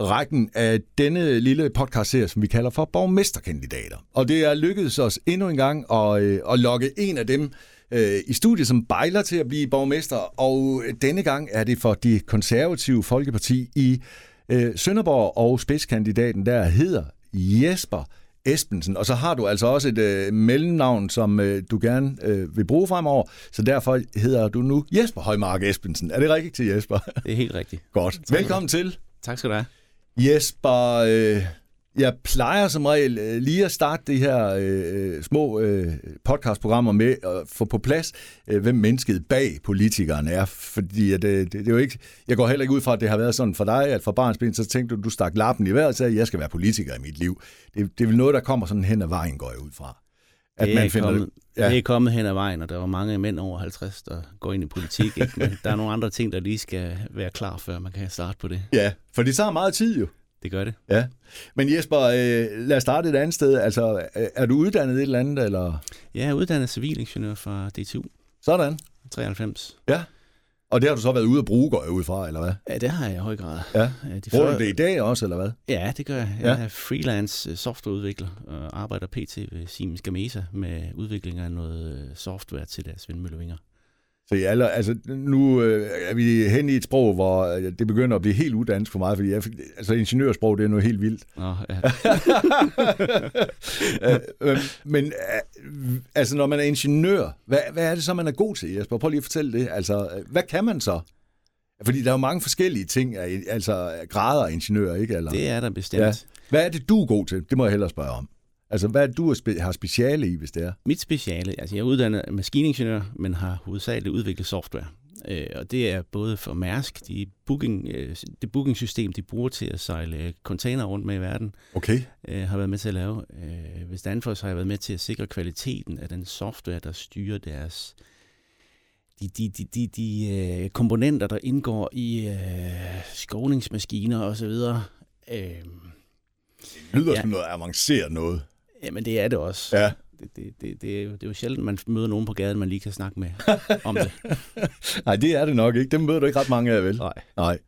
rækken af denne lille podcast-serie, som vi kalder for Borgmesterkandidater. Og det er lykkedes os endnu en gang at, øh, at lokke en af dem øh, i studiet, som bejler til at blive borgmester. Og denne gang er det for de konservative Folkeparti i øh, Sønderborg, og spidskandidaten der hedder Jesper Espensen. Og så har du altså også et øh, mellemnavn, som øh, du gerne øh, vil bruge fremover, så derfor hedder du nu Jesper Højmark Espensen. Er det rigtigt til Jesper? Det er helt rigtigt. Godt. Velkommen til. Tak skal du have. Jesper, øh, jeg plejer som regel øh, lige at starte de her øh, øh, små øh, podcastprogrammer med at få på plads, øh, hvem mennesket bag politikeren er. Fordi at, øh, det, det er jo ikke, jeg går heller ikke ud fra, at det har været sådan for dig, at fra barnsben, så tænkte du, du stak lappen i vejret og sagde, at jeg skal være politiker i mit liv. Det, det er vel noget, der kommer sådan hen ad vejen, går jeg ud fra. At det, er man finder, kommet, ja. det er kommet hen ad vejen, og der var mange mænd over 50, der går ind i politik. Ikke? Men der er nogle andre ting, der lige skal være klar, før man kan starte på det. Ja, for det tager meget tid jo. Det gør det. Ja. Men Jesper, øh, lad os starte et andet sted. Altså, er du uddannet et eller andet? Eller? Ja, jeg er uddannet civilingeniør fra DTU. Sådan. 93. Ja. Og det har du så været ude at bruge, går jeg ud fra, eller hvad? Ja, det har jeg i høj grad. Ja. De Bruger før... du det i dag også, eller hvad? Ja, det gør jeg. Jeg ja. er freelance softwareudvikler og arbejder pt. ved Siemens Gamesa med udvikling af noget software til deres vindmøllevinger. Så ja, altså, nu øh, er vi hen i et sprog, hvor øh, det begynder at blive helt uddansk for mig, fordi jeg, altså, ingeniørsprog, det er noget helt vildt. Nå, ja. øh, men øh, altså, når man er ingeniør, hvad, hvad er det så, man er god til, Jesper? Prøv lige at fortælle det. Altså, hvad kan man så? Fordi der er jo mange forskellige ting, altså grader af ingeniør, ikke? Eller? Det er der bestemt. Ja. Hvad er det, du er god til? Det må jeg hellere spørge om. Altså, hvad er du har speciale i, hvis det er? Mit speciale, altså jeg er uddannet maskiningeniør, men har hovedsageligt udviklet software. Øh, og det er både for Mærsk, de booking, øh, det bookingsystem, de bruger til at sejle container rundt med i verden, okay. øh, har været med til at lave. Øh, hvis Danfoss har jeg været med til at sikre kvaliteten af den software, der styrer deres de, de, de, de, de øh, komponenter, der indgår i øh, skovningsmaskiner osv. Øh, det lyder ja. som noget avanceret noget. Jamen, det er det også. Ja. Det, det, det, det, er jo, det er jo sjældent, man møder nogen på gaden, man lige kan snakke med om det. Nej, det er det nok ikke. Dem møder du ikke ret mange af, vel? Nej. Nej.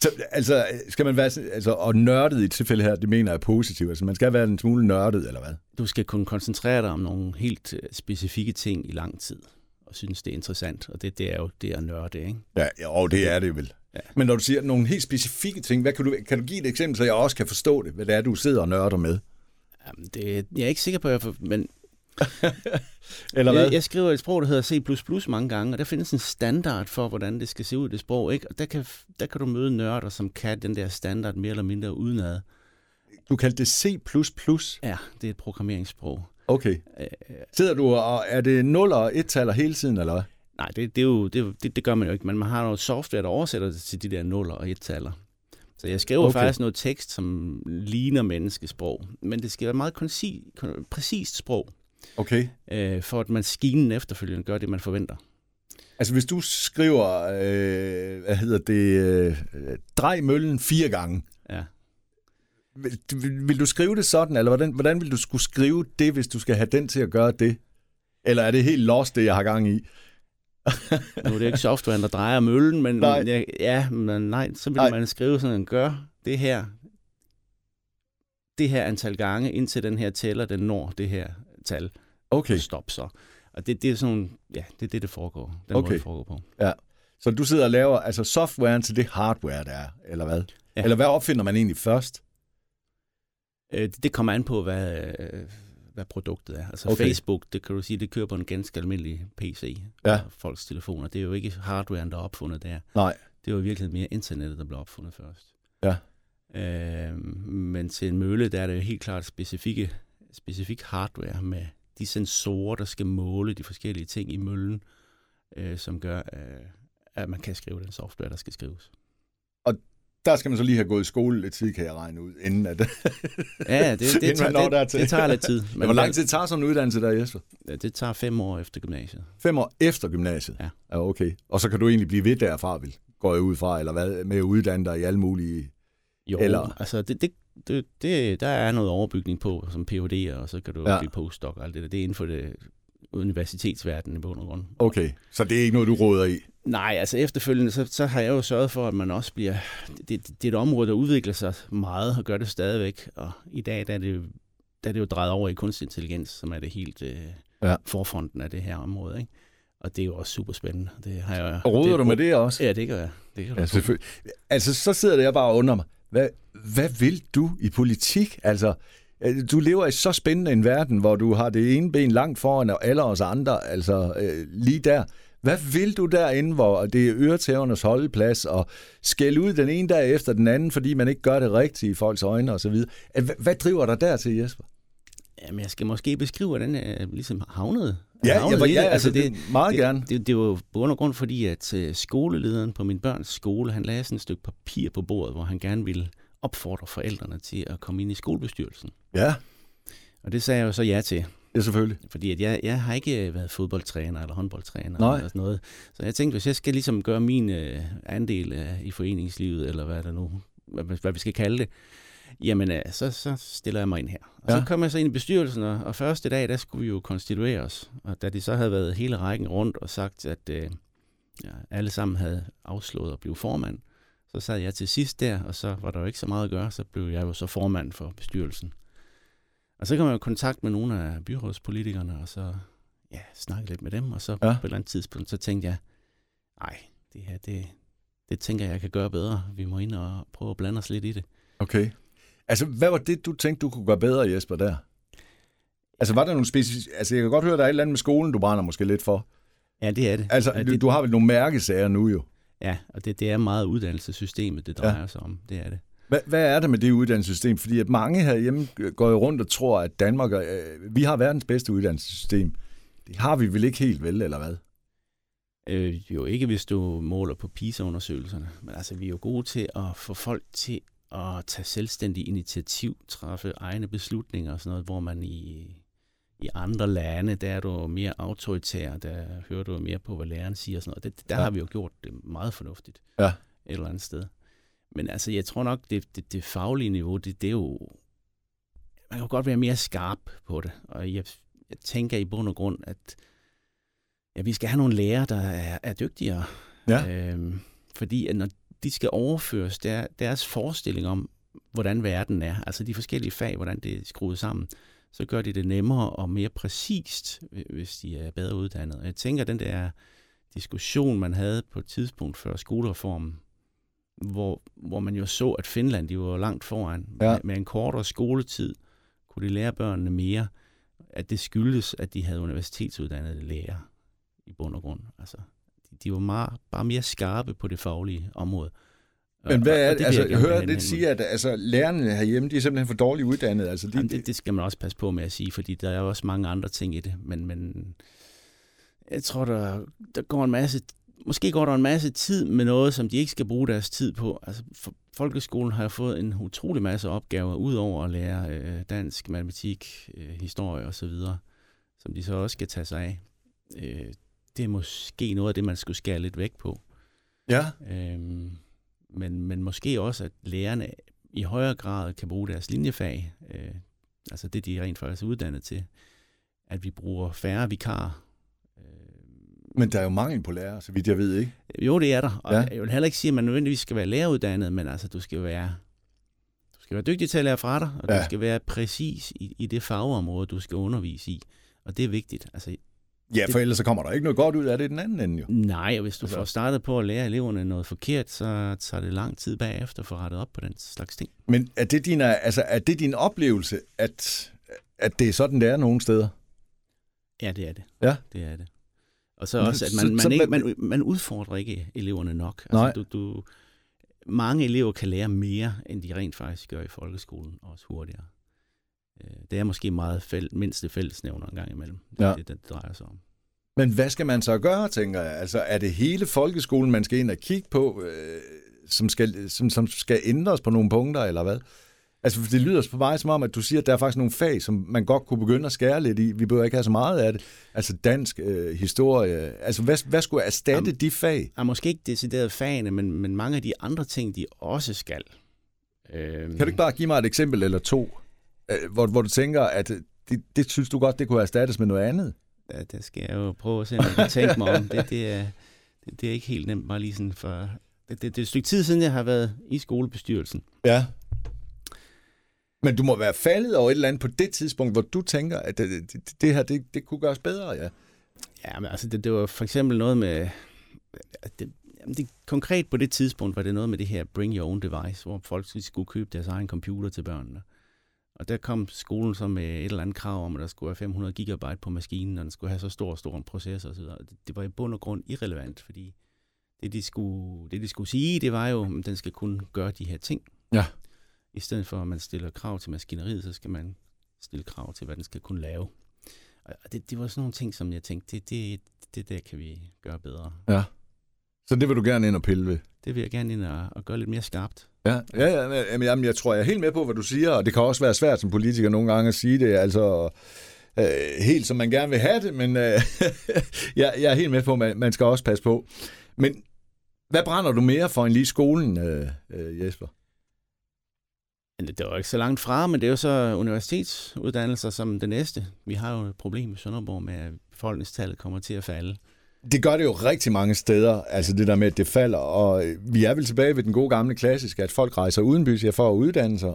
Så, altså, skal man være, altså, og nørdet i et tilfælde her, det mener jeg er positivt. Altså, man skal være en smule nørdet, eller hvad? Du skal kunne koncentrere dig om nogle helt øh, specifikke ting i lang tid, og synes, det er interessant. Og det, det er jo det at nørde, ikke? Ja, og det er det vel. Ja. Men når du siger nogle helt specifikke ting, hvad kan, du, kan du give et eksempel, så jeg også kan forstå det, hvad det er, du sidder og nørder med? Jamen, det, jeg er ikke sikker på, at jeg men Eller hvad? Jeg, jeg skriver et sprog, der hedder C++ mange gange, og der findes en standard for, hvordan det skal se ud, det sprog. Ikke? Og der kan, der kan du møde nørder, som kan den der standard mere eller mindre udenad. Du kaldte det C++? Ja, det er et programmeringssprog. Okay. Sidder du og er det 0 og 1-taller hele tiden, eller hvad? Nej, det, det, er jo, det, det, det gør man jo ikke, men man har noget software, der oversætter det til de der 0 og 1-taller. Så jeg skriver okay. faktisk noget tekst, som ligner menneskesprog, men det skal være meget koncis, præcist sprog. Okay. Øh, for at maskinen efterfølgende gør det, man forventer. Altså hvis du skriver, øh, hvad hedder det, øh, drej møllen fire gange. Ja. Vil, vil, vil du skrive det sådan, eller hvordan, hvordan vil du skulle skrive det, hvis du skal have den til at gøre det? Eller er det helt lost, det jeg har gang i? nu er det ikke software, der drejer møllen, men nej. Ja, ja, men nej, så vil nej. man skrive sådan, gør det her, det her antal gange, indtil den her tæller, den når det her tal. Okay. Og stop så. Og det, det er sådan, ja, det er det, det foregår. Den okay. måde, det foregår på. Ja. Så du sidder og laver altså softwaren til det hardware, der er, eller hvad? Ja. Eller hvad opfinder man egentlig først? Øh, det, det kommer an på, hvad, hvad produktet er. Altså okay. Facebook, det kan du sige, det kører på en ganske almindelig PC. Ja. Folks telefoner. Det er jo ikke hardwaren, der er opfundet der. Nej. Det var virkelig mere internettet, der blev opfundet først. Ja. Øh, men til en mølle, der er det jo helt klart specifikke, specifik hardware med de sensorer, der skal måle de forskellige ting i møllen, øh, som gør, øh, at man kan skrive den software, der skal skrives. Og der skal man så lige have gået i skole lidt tid, kan jeg regne ud, inden at... Ja, det, det, Inden tager, det, det tager lidt tid. Men hvor lang tid tager sådan en uddannelse der, Jesper? Det, det tager fem år efter gymnasiet. Fem år efter gymnasiet? Ja. ja. okay. Og så kan du egentlig blive ved derfra, vel? Går jeg ud fra, eller hvad, med at uddanne dig i alle mulige... Jo, Eller- altså det, det, det, det, der er noget overbygning på som PhD'er, og så kan du Ja. ja. blive postdoc og alt det der. Det er inden for det universitetsverdenen i bund og grund. Okay, så det er ikke noget, du råder i? Nej, altså efterfølgende, så, så har jeg jo sørget for, at man også bliver... Det, det, er et område, der udvikler sig meget og gør det stadigvæk. Og i dag der er det, jo- der er det jo drejet over i kunstig intelligens, som er det helt øh, Ja. forfronten af det her område. Ikke? Og det er jo også super spændende. Det har jeg, Og råder det, du med det også? Ja, det gør jeg. Det du Ja, selvfølgelig. Altså, så sidder jeg bare og undrer mig. Hvad, hvad vil du i politik? Altså, øh, du lever i så spændende en verden, hvor du har det ene ben langt foran alle os andre, altså øh, lige der. Hvad vil du derinde, hvor det er øretævernes holdeplads, og skælde ud den ene dag efter den anden, fordi man ikke gør det rigtigt i folks øjne osv.? Hvad, hvad driver dig dertil, Jesper? Jamen, jeg skal måske beskrive, hvordan jeg ligesom havnede. Ja, havnede ja, i ja, altså, det, meget det, gerne. Det, det var jo på grund af grund, fordi at øh, skolelederen på min børns skole, han lagde sådan et stykke papir på bordet, hvor han gerne ville opfordre forældrene til at komme ind i skolebestyrelsen. Ja, Og det sagde jeg jo så ja til, ja selvfølgelig. fordi at jeg, jeg har ikke været fodboldtræner eller håndboldtræner Nej. eller sådan noget. Så jeg tænkte, hvis jeg skal ligesom gøre min øh, andel øh, i foreningslivet, eller hvad det nu, hvad, hvad vi skal kalde det, jamen øh, så, så stiller jeg mig ind her. Og ja. så kom jeg så ind i bestyrelsen, og, og første dag, der skulle vi jo konstituere os. Og da de så havde været hele rækken rundt og sagt, at øh, ja, alle sammen havde afslået at blive formand, så sad jeg til sidst der, og så var der jo ikke så meget at gøre, så blev jeg jo så formand for bestyrelsen. Og så kom jeg i kontakt med nogle af byrådspolitikerne, og så ja, snakkede lidt med dem, og så Ja. på et eller andet tidspunkt, så tænkte jeg, nej, det her, det, det tænker jeg, jeg kan gøre bedre. Vi må ind og prøve at blande os lidt i det. Okay. Altså, hvad var det, du tænkte, du kunne gøre bedre, Jesper, der? Altså, var der nogle specifikke... Altså, jeg kan godt høre, der er et eller andet med skolen, du brænder måske lidt for. Ja, det er det. Altså, ja, du, det, du har vel nogle mærkesager nu jo. ja og det, det er meget uddannelsessystemet, det drejer ja. sig om. Det er det. Hvad, hvad er det med det uddannelsessystem? Fordi at mange herhjemme går jo rundt og tror, at Danmark... Øh, vi har verdens bedste uddannelsessystem. Det har vi vel ikke helt vel, eller hvad? Øh, jo ikke, hvis du måler på PISA-undersøgelserne. Men altså, vi er jo gode til at få folk til at tage selvstændig initiativ, træffe egne beslutninger og sådan noget, hvor man i, i andre lande, der er du mere autoritær, der hører du mere på, hvad læreren siger og sådan noget. Det, der Ja. har vi jo gjort det meget fornuftigt. Ja. Et eller andet sted. Men altså, jeg tror nok, det, det, det faglige niveau, det, det er jo... Man kan godt være mere skarp på det. Og jeg, jeg tænker i bund og grund, at ja, vi skal have nogle lærere, der er, er dygtigere. Ja. Øhm, fordi at når de skal overføres der, deres forestilling om, hvordan verden er, altså de forskellige fag, hvordan det er skruet sammen, så gør de det nemmere og mere præcist, hvis de er bedre uddannet. Jeg tænker, den der diskussion, man havde på et tidspunkt før skolereformen, hvor, hvor man jo så, at Finland de var langt foran. Ja. Med, med en kortere skoletid kunne de lære børnene mere, at det skyldes, at de havde universitetsuddannede lærere i bund og grund. Altså, de, de var meget, bare mere skarpe på det faglige område. Men hvad er det? Altså, jeg hører hen sige, at altså, lærerne herhjemme, de er simpelthen for dårligt uddannet. Altså, de, Jamen, det, det skal man også passe på med at sige, fordi der er også mange andre ting i det. Men, men jeg tror, der, der går en masse... Måske går der en masse tid med noget, som de ikke skal bruge deres tid på. Altså, for, folkeskolen har jo fået en utrolig masse opgaver, udover at lære øh, dansk, matematik, øh, historie osv., som de så også skal tage sig af. Øh, det er måske noget af det, man skulle skære lidt væk på. ja. Øhm, men, men måske også, at lærerne i højere grad kan bruge deres linjefag, øh, altså det, de rent faktisk er uddannet til, at vi bruger færre vikarer. Men der er jo mangel på lærere, så vidt jeg ved, ikke? jo, det er der, og Ja. jeg vil heller ikke sige, at man nødvendigvis skal være læreruddannet, men altså, du skal være, du skal være dygtig til at lære fra dig, og Ja. du skal være præcis i, i det fagområde, du skal undervise i. Og det er vigtigt. Altså, Ja, for ellers så kommer der ikke noget godt ud af det i den anden ende, jo. nej, og hvis du Altså- får startet på at lære eleverne noget forkert, så tager det lang tid bagefter for at rette op på den slags ting. Men er det din, altså, er det din oplevelse, at, at det er sådan, det er nogle steder? Ja, det er det. Ja. Det er det. Og så også, at så- man, så man, ikke, man, man udfordrer ikke eleverne nok. Nej. Altså, du, du, mange elever kan lære mere, end de rent faktisk gør i folkeskolen, også hurtigere. Øh, Det er måske meget fæld, mindste fællesnævner en gang imellem. Det er Ja. det, det drejer sig om. Men hvad skal man så gøre, tænker jeg? Altså, er det hele folkeskolen, man skal ind og kigge på, øh, som skal, som, som skal ændres på nogle punkter, eller hvad? Altså, det lyder for mig som om, at du siger, at der er faktisk nogle fag, som man godt kunne begynde at skære lidt i. Vi behøver ikke have så meget af det. Altså dansk, øh, historie. Altså, hvad, hvad skulle erstatte Jamen, de fag? Ja, måske ikke decideret fagene, men, men mange af de andre ting, de også skal. Øhm. Kan du ikke bare give mig et eksempel eller to, øh, hvor, hvor du tænker, at det, det synes du godt, det kunne erstattes med noget andet? Ja, det skal jeg jo prøve at se, om jeg kan tænke mig om. Det, det, er, det, det er ikke helt nemt, bare lige sådan for... Det, det, det er et stykke tid siden, jeg har været i skolebestyrelsen. Ja. Men du må være faldet over et eller andet på det tidspunkt, hvor du tænker, at det, det, det her, det, det kunne gøres bedre, ja. Ja, men altså, det, det var for eksempel noget med... Det, jamen det, konkret på det tidspunkt var det noget med det her bring your own device, hvor folk skulle købe deres egen computer til børnene. Og der kom skolen så med et eller andet krav om, at der skulle være 500 gigabyte på maskinen, og den skulle have så stor, stor en processor osv. Det, det var i bund og grund irrelevant, fordi det de, skulle, det, de skulle sige, det var jo, at den skal kunne gøre de her ting. Ja. I stedet for, at man stiller krav til maskineriet, så skal man stille krav til, hvad den skal kunne lave. Og det, det var sådan nogle ting, som jeg tænkte, det, det, det der kan vi gøre bedre. Ja. Så det vil du gerne ind og pille ved? Det vil jeg gerne ind og, og gøre lidt mere skarpt. Ja, ja, ja jamen, jamen, jeg tror, jeg er helt med på, hvad du siger, og det kan også være svært som politiker nogle gange at sige det, altså øh, helt som man gerne vil have det, men øh, jeg, jeg er helt med på, at man, man skal også passe på. Men hvad brænder du mere for end lige skolen, øh, øh, Jesper? Det var ikke så langt fra, men det er jo så universitetsuddannelser som det næste. Vi har jo et problem i Sønderborg med, at befolkningstallet kommer til at falde. Det gør det jo rigtig mange steder, altså det der med, at det falder, og vi er vel tilbage ved den gode gamle klassiske, at folk rejser udenbys for at uddanne sig,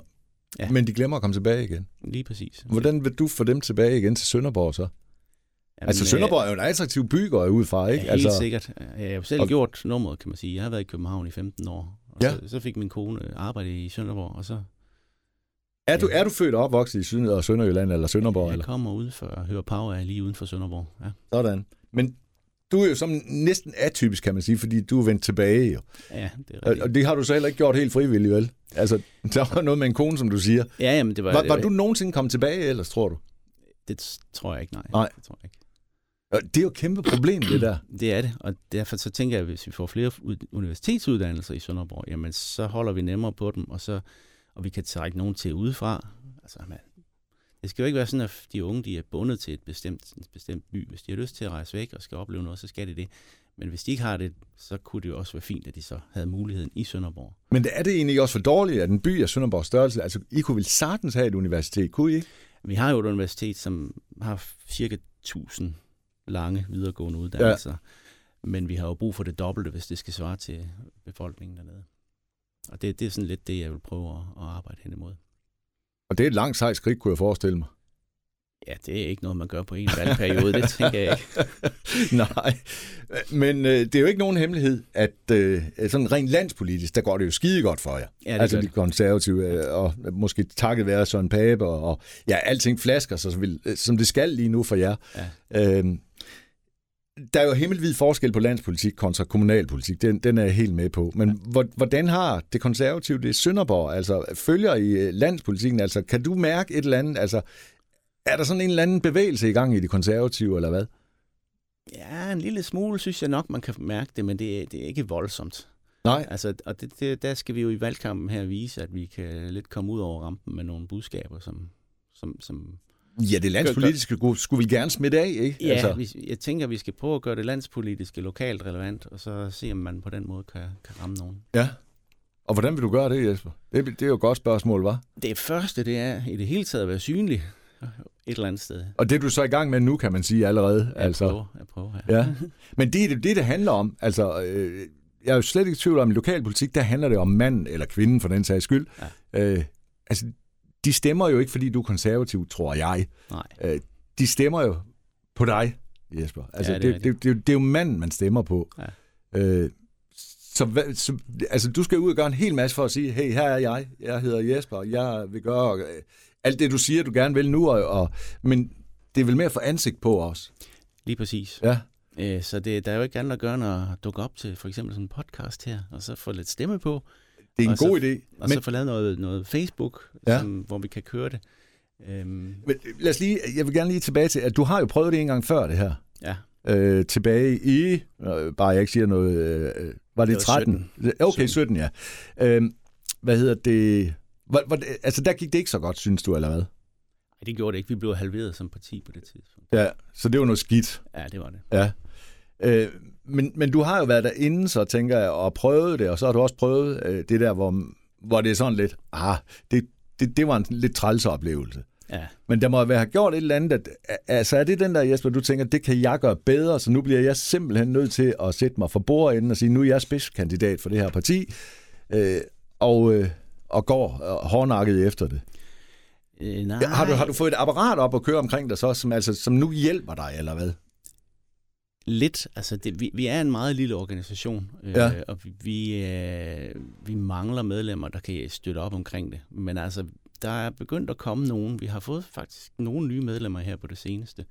ja. men de glemmer at komme tilbage igen. Lige præcis. Hvordan vil du få dem tilbage igen til Sønderborg så? Jamen, altså Sønderborg er jo en attraktiv by, går jeg ud fra, ikke? Ja, helt altså, sikkert. Jeg har jo selv og... gjort nummeret, kan man sige. Jeg har været i København i 15 år. Og ja. så, så fik min kone arbejde i Sønderborg, og så er du, er du født og opvokset i Syd- og Sønderjylland eller Sønderborg? Jeg eller? kommer ud for at høre Power er lige uden for Sønderborg. Ja. Sådan. Men du er jo som næsten atypisk, kan man sige, fordi du er vendt tilbage. Jo. Ja, det er rigtigt. Og det har du så heller ikke gjort helt frivilligt, vel? Altså, der var noget med en kone, som du siger. Ja, jamen det var... Var, det var du nogensinde kommet tilbage, ellers tror du? Det tror jeg ikke, nej. Nej. Det tror jeg ikke. Og det er jo et kæmpe problem, det der. Det er det, og derfor så tænker jeg, at hvis vi får flere universitetsuddannelser i Sønderborg, jamen så holder vi nemmere på dem, og så og vi kan trække nogen til udefra. Altså, man, det skal jo ikke være sådan, at de unge de er bundet til et bestemt, en bestemt by. Hvis de har lyst til at rejse væk og skal opleve noget, så skal de det. Men hvis de ikke har det, så kunne det jo også være fint, at de så havde muligheden i Sønderborg. Men er det egentlig også for dårligt, at en by af Sønderborgs størrelse, altså I kunne vel sagtens have et universitet, kunne I ikke? Vi har jo et universitet, som har cirka 1000 lange videregående uddannelser. Ja. Men vi har jo brug for det dobbelte, hvis det skal svare til befolkningen dernede. Og det, det er sådan lidt det, jeg vil prøve at, at arbejde hen imod. Og det er et langt sejt skridt, kunne jeg forestille mig. Ja, det er ikke noget, man gør på en valgperiode, det tænker jeg ikke. Nej, men øh, det er jo ikke nogen hemmelighed, at øh, sådan rent landspolitisk, der går det jo skide godt for jer. Ja, det altså de konservative, øh, og måske takket være sådan Pape, og, og ja, alting flasker sig, som, som det skal lige nu for jer. Ja. Øhm, der er jo himmelvid forskel på landspolitik kontra kommunalpolitik. Den, den er jeg helt med på. Men ja. hvordan har det konservative det Sønderborg? Altså, følger i øh, landspolitikken? Altså, kan du mærke et eller andet? Altså, er der sådan en eller anden bevægelse i gang i det konservative, eller hvad? Ja, en lille smule synes jeg nok, man kan mærke det, men det, det er ikke voldsomt. Nej. Altså, og det, det, der skal vi jo i valgkampen her vise, at vi kan lidt komme ud over rampen med nogle budskaber, som, som, som Ja, det landspolitiske skulle vi gerne smitte af, ikke? Ja, altså. vi, jeg tænker, vi skal prøve at gøre det landspolitiske lokalt relevant, og så se, om man på den måde kan, kan ramme nogen. Ja. Og hvordan vil du gøre det, Jesper? Det, det er jo et godt spørgsmål, var? Det første, det er i det hele taget at være synlig et eller andet sted. Og det er du så i gang med nu, kan man sige allerede. Jeg altså. prøver, jeg prøver, ja. ja. Men det er det, det handler om. Altså, øh, jeg er jo slet ikke i tvivl om, at lokalpolitik, der handler det om mand eller kvinden, for den sags skyld. Ja. Øh, altså, de stemmer jo ikke, fordi du er konservativ, tror jeg. Nej. Øh, de stemmer jo på dig, Jesper. Altså, ja, det, det, det, det, det er jo manden, man stemmer på. Ja. Øh, så, så altså, du skal ud og gøre en hel masse for at sige, hey, her er jeg, jeg hedder Jesper, jeg vil gøre øh, alt det, du siger, du gerne vil nu, og, og, men det er vel mere for ansigt på os. Lige præcis. Ja. Øh, så det, der er jo ikke andet at gøre, end at dukke op til for eksempel sådan en podcast her, og så få lidt stemme på, det er en god så, idé. Og men... så få lavet noget, noget Facebook, ja. som, hvor vi kan køre det. Øhm... Men lad os lige, jeg vil gerne lige tilbage til, at du har jo prøvet det en gang før, det her. Ja. Øh, tilbage i, øh, bare jeg ikke siger noget øh, Var det, Det var 13? Okay, 17, ja. Øhm, hvad hedder det? Hvor, hvor, altså, der gik det ikke så godt, synes du, eller hvad? Nej, det gjorde det ikke. Vi blev halveret som parti på det tidspunkt. Ja, så det var noget skidt. Ja, det var det. Ja. Øh, men, men du har jo været derinde, så tænker jeg, og prøvet det, og så har du også prøvet øh, det der, hvor, hvor det er sådan lidt, ah, det, det, det var en lidt træls oplevelse. Ja. Men der må være have gjort et eller andet, at, altså er det den der, Jesper, du tænker, det kan jeg gøre bedre, så nu bliver jeg simpelthen nødt til at sætte mig for bordenden og sige, nu er jeg spidskandidat for det her parti, øh, og, øh, og går hårdnakket efter det. Øh, nej. Har, du, har du fået et apparat op at køre omkring dig så, som, altså, som nu hjælper dig, eller hvad? Lidt. Altså, det, vi, vi er en meget lille organisation, øh, Ja. og vi, vi, øh, vi mangler medlemmer, der kan støtte op omkring det. Men altså, der er begyndt at komme nogen. Vi har fået faktisk nogle nye medlemmer her på det seneste,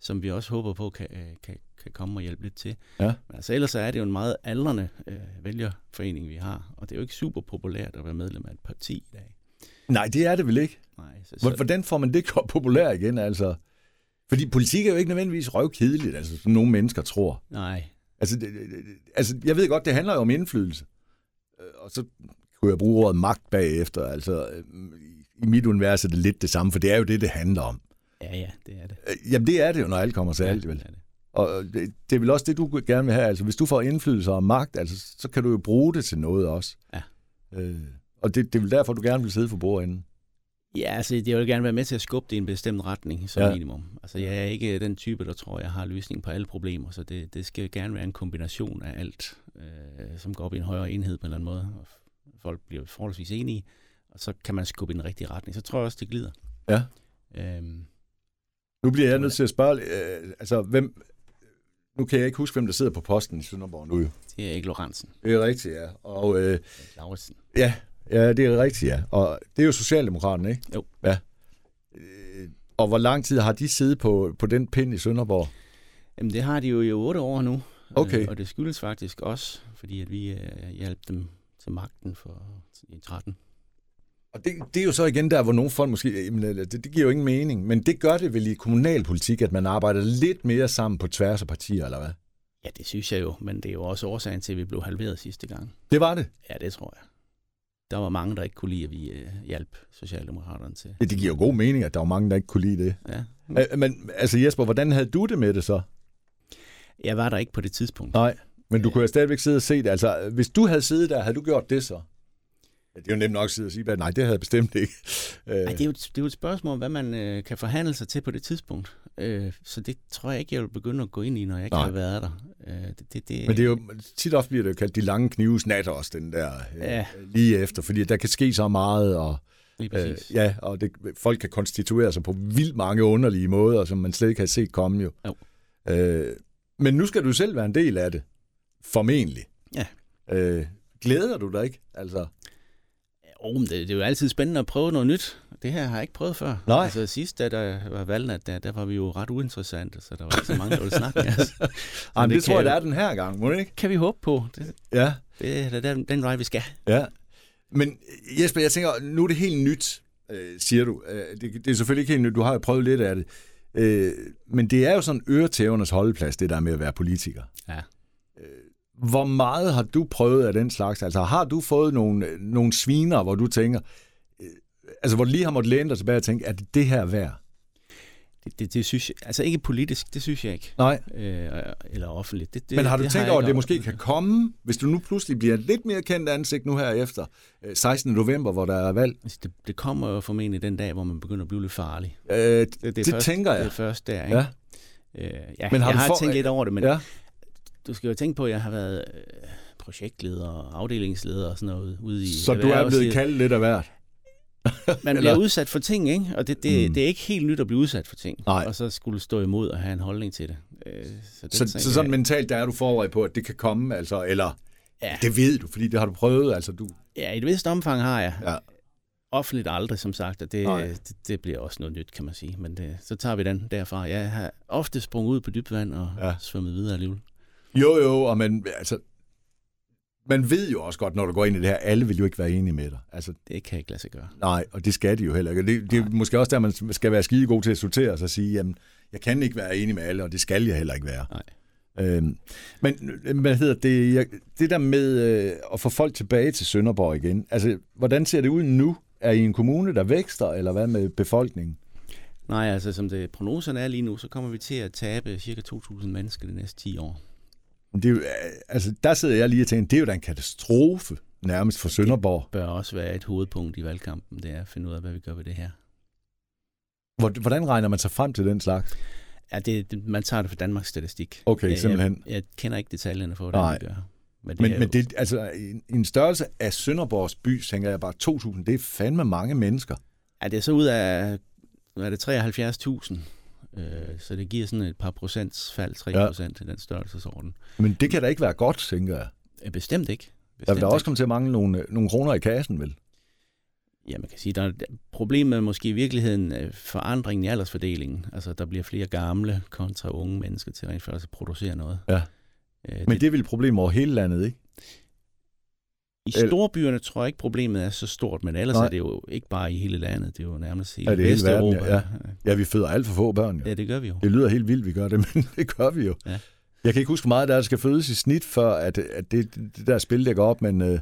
som vi også håber på kan, øh, kan, kan komme og hjælpe lidt til. Ja. Men altså, ellers er det jo en meget aldrende øh, vælgerforening, vi har, og det er jo ikke super populært at være medlem af et parti i dag. Nej, det er det vel ikke. Nej, så, så, Hvordan får man det gjort populær igen, altså? Fordi politik er jo ikke nødvendigvis røvkedeligt, altså, som nogle mennesker tror. nej, Altså, det, det, altså, jeg ved godt, det handler jo om indflydelse. Øh, Og så kunne jeg bruge ordet magt bagefter. Altså, øh, i mit univers er det lidt det samme, for det er jo det, det handler om. ja, ja, det er det. Øh, Jamen, det er det jo, når alt kommer til alt, ja, vel? det er det. Og det, det er vel også det, du gerne vil have. Altså, hvis du får indflydelse og magt, altså, så kan du jo bruge det til noget også. Ja. Øh, og det, det er vel derfor, du gerne vil sidde for bordenden. Ja, altså, jeg vil gerne være med til at skubbe det i en bestemt retning som Ja. minimum. Altså, jeg er ikke den type, der tror, jeg har løsning på alle problemer, så det, det skal gerne være en kombination af alt, øh, som går op i en højere enhed på en eller anden måde. Og folk bliver forholdsvis enige, og så kan man skubbe i den rigtige retning. Så tror jeg også, det glider. Ja. Øhm, Nu bliver jeg nødt til at spørge, øh, altså, hvem... Nu kan jeg ikke huske, hvem der sidder på posten i Sønderborg nu det er ikke Lorentzen. Det er rigtigt, ja. Og øh, Lauritsen. ja, ja, det er rigtigt, ja. Og det er jo Socialdemokraterne, ikke? Jo. Ja. Øh, Og hvor lang tid har de siddet på, på den pind i Sønderborg? Jamen, det har de jo i otte år nu. Okay. Øh, og det skyldes faktisk også, fordi at vi øh, hjalp dem til magten for i 13. Og det, det er jo så igen der, hvor nogle folk måske, jamen, øh, det, det giver jo ingen mening, men det gør det vel i kommunalpolitik, at man arbejder lidt mere sammen på tværs af partier, eller hvad? Ja, det synes jeg jo, men det er jo også årsagen til, at vi blev halveret sidste gang. Det var det. Ja, det tror jeg. Der var mange, der ikke kunne lide, at vi øh, hjalp Socialdemokraterne til. Det, det giver jo god mening, at der var mange, der ikke kunne lide det. Ja. Øh, Men altså Jesper, hvordan havde du det med det så? Jeg var der ikke på det tidspunkt. Nej, men du kunne jo stadigvæk sidde og se det. Altså, hvis du havde siddet der, havde du gjort det så? Ja, det er jo nemt nok at sidde og sige, at nej, det havde jeg bestemt ikke. Øh, Ej, det, er jo, et- det er jo et spørgsmål om, hvad man øh, kan forhandle sig til på det tidspunkt. Øh, så det tror jeg ikke, jeg vil begynde at gå ind i, når jeg ikke Nej. har været der. Øh, det, det, det, Men det er jo tit ofte bliver det jo kaldt de lange knives nat også, den der øh, Ja. lige efter, fordi der kan ske så meget, og, øh, ja, og det, folk kan konstituere sig på vildt mange underlige måder, som man slet ikke har set komme jo. Jo. Øh, men nu skal du selv være en del af det, formentlig. Ja. Øh, glæder du dig ikke? Altså, Oh, det, det er jo altid spændende at prøve noget nyt. Det her har jeg ikke prøvet før. Nej. Altså sidst, da der var valgnat, der, der var vi jo ret uinteressante, så der var ikke så mange, der ville snakke med os. Ej, Men det, det tror jeg, der er den her gang, må det ikke? Kan vi håbe på. Det, Ja. det er da den, den vej, vi skal. Ja. Men Jesper, jeg tænker, nu er det helt nyt, øh, siger du. Øh, det, det er selvfølgelig ikke helt nyt, du har jo prøvet lidt af det. Øh, men det er jo sådan øretævernes holdeplads, det der med at være politiker. Ja. Hvor meget har du prøvet af den slags? Altså har du fået nogle, nogle sviner, hvor du tænker, øh, altså hvor du lige har måttet læne dig tilbage og tænke, er det det her værd? Det, det, det synes jeg, altså ikke politisk, det synes jeg ikke. Nej, Øh, eller offentligt. Det, det, men har du det tænkt jeg over, at det måske kan komme, hvis du nu pludselig bliver lidt mere kendt ansigt nu her efter øh, 16. november, hvor der er valg? Altså, det, det kommer jo formentlig den dag, hvor man begynder at blive lidt farlig. Øh, det, Det, det først, tænker jeg. Det er først der, ikke? Ja. Øh, ja, Men har jeg du har for- tænkt lidt over det, men Ja. Du skal jo tænke på, at jeg har været øh, projektleder og afdelingsleder og sådan noget ude i Så du er blevet kaldt lidt af hvert? Man bliver udsat for ting, ikke? Og det, det, Mm. det er ikke helt nyt at blive udsat for ting. Nej. Og så skulle stå imod og have en holdning til det. Øh, så, Så, den så sag- sådan mentalt, der er du forberedt på, at det kan komme, altså, eller ja, det ved du, fordi det har du prøvet, altså du... ja, i et vist omfang har jeg. Ja. Offentligt aldrig, som sagt, og det, Nej. det, det bliver også noget nyt, kan man sige. Men det, så tager vi den derfra. Jeg har ofte sprunget ud på dybt vand og ja. svømmet videre alligevel. Jo, jo, og man, altså, man ved jo også godt, når du går ind i det her, alle vil jo ikke være enige med dig. Altså, Det kan jeg ikke lade sig gøre. nej, og det skal de jo heller ikke. Og Det, det er måske også der, man skal være skide god til at sortere sig og sige, jamen, jeg kan ikke være enig med alle, og det skal jeg heller ikke være. Nej. Øhm, men hvad hedder det, jeg, det der med øh, at få folk tilbage til Sønderborg igen, altså hvordan ser det ud nu? Er I en kommune, der vækster, eller hvad med befolkningen? Nej, altså som det prognoserne er lige nu, så kommer vi til at tabe cirka 2.000 mennesker de næste 10 år. Det er jo, altså, der sidder jeg lige og tænker, det er jo da en katastrofe nærmest for Sønderborg. Det bør også være et hovedpunkt i valgkampen, det er at finde ud af, hvad vi gør ved det her. Hvordan regner man sig frem til den slags? Ja, det, man tager det fra Danmarks Statistik. Okay, simpelthen. Jeg, jeg kender ikke detaljerne for, hvordan Nej. vi gør. Men, det men, men det, altså, en størrelse af Sønderborgs by, tænker jeg bare 2.000, det er fandme mange mennesker. Ja, det er så ud af, hvad er det, 73.000. Øh, så det giver sådan et par procents fald, 3 ja. procent i den størrelsesorden. Men det kan da ikke være godt, tænker jeg. Bestemt ikke. Bestemt der vil da også komme til at mangle nogle, nogle kroner i kassen, vel? Ja, man kan sige, der er problemet er måske i virkeligheden øh, forandringen i aldersfordelingen. Altså, der bliver flere gamle kontra unge mennesker til rent faktisk at producere noget. Ja. Øh, Men det er vel et problem over hele landet, ikke? I storbyerne tror jeg ikke, problemet er så stort, men ellers Nej. er det jo ikke bare i hele landet, det er jo nærmest hele, ja, det hele verden, ja, ja. ja, vi føder alt for få børn. Jo. Ja, det gør vi jo. Det lyder helt vildt, vi gør det, men det gør vi jo. Ja. Jeg kan ikke huske, hvor meget der skal fødes i snit, før at, at det, det der spil, der går op, men... Øh...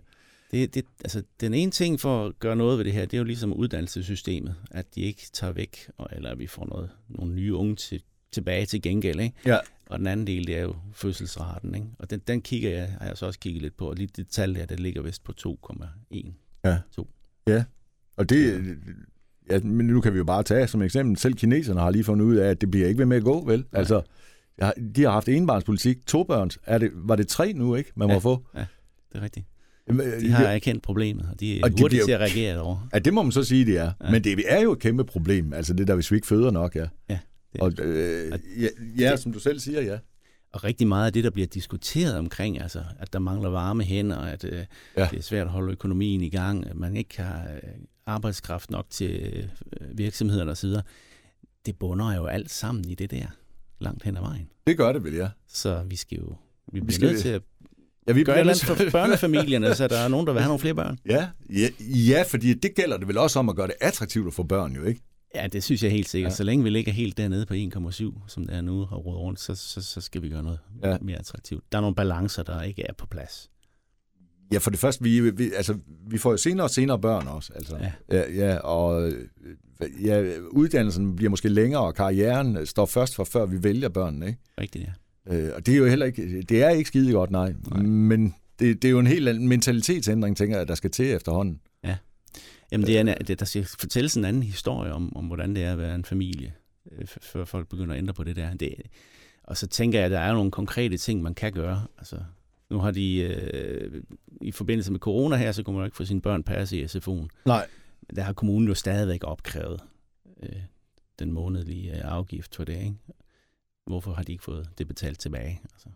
Det, det, altså, den ene ting for at gøre noget ved det her, det er jo ligesom uddannelsessystemet, at de ikke tager væk, eller at vi får noget, nogle nye unge til, tilbage til gengæld. Ikke? Ja. Og den anden del, det er jo fødselsraten. Ikke? Og den, den kigger jeg, har jeg så også kigget lidt på, og lige det tal der, det ligger vist på 2,1. Ja. 2. Ja, og det, ja, men nu kan vi jo bare tage som eksempel, selv kineserne har lige fundet ud af, at det bliver ikke ved med at gå, vel? Nej. Altså, de har haft enbarnspolitik, to børns. Er det, var det tre nu, ikke, man ja, må få? Ja, det er rigtigt. De har erkendt problemet, og de er og hurtigt de til at reagere over. Ja, det må man så sige, det er. Ja. Men det er jo et kæmpe problem, altså det der, hvis vi ikke føder nok, ja. Ja. Det, og, øh, ja, ja det, som du selv siger, ja. Og rigtig meget af det, der bliver diskuteret omkring, altså at der mangler varme hænder, at øh, ja. det er svært at holde økonomien i gang, at man ikke har øh, arbejdskraft nok til øh, virksomhederne osv., det bunder jo alt sammen i det der langt hen ad vejen. Det gør det vel, ja. Så vi skal jo vi bliver vi skal nødt til at Ja, vi gør et for børnefamilierne, så der er nogen, der vil have nogle flere børn. Ja, ja, ja, fordi det gælder det vel også om at gøre det attraktivt at få børn, jo ikke? Ja, det synes jeg helt sikkert. Ja. Så længe vi ligger helt dernede på 1,7, som det er nu, og råder rundt, så, så, så skal vi gøre noget ja. mere attraktivt. Der er nogle balancer, der ikke er på plads. Ja, for det første, vi, vi, altså, vi får jo senere og senere børn også. Altså. Ja. Ja, ja, og ja, uddannelsen bliver måske længere, og karrieren står først for, før vi vælger børnene, ikke? Rigtigt, ja. Øh, og det er jo heller ikke, det er ikke skide godt, nej. nej. Men det, det er jo en helt anden mentalitetsændring, tænker jeg, der skal til efterhånden. Ja. Jamen, det er, det, der skal fortælles en anden historie om, om, hvordan det er at være en familie, øh, før folk begynder at ændre på det der. Det, og så tænker jeg, at der er nogle konkrete ting, man kan gøre. Altså, nu har de, øh, i forbindelse med corona her, så kunne man jo ikke få sine børn passe i SFO'en. Nej. Der har kommunen jo stadigvæk opkrævet øh, den månedlige øh, afgift for det, ikke? Hvorfor har de ikke fået det betalt tilbage? Altså,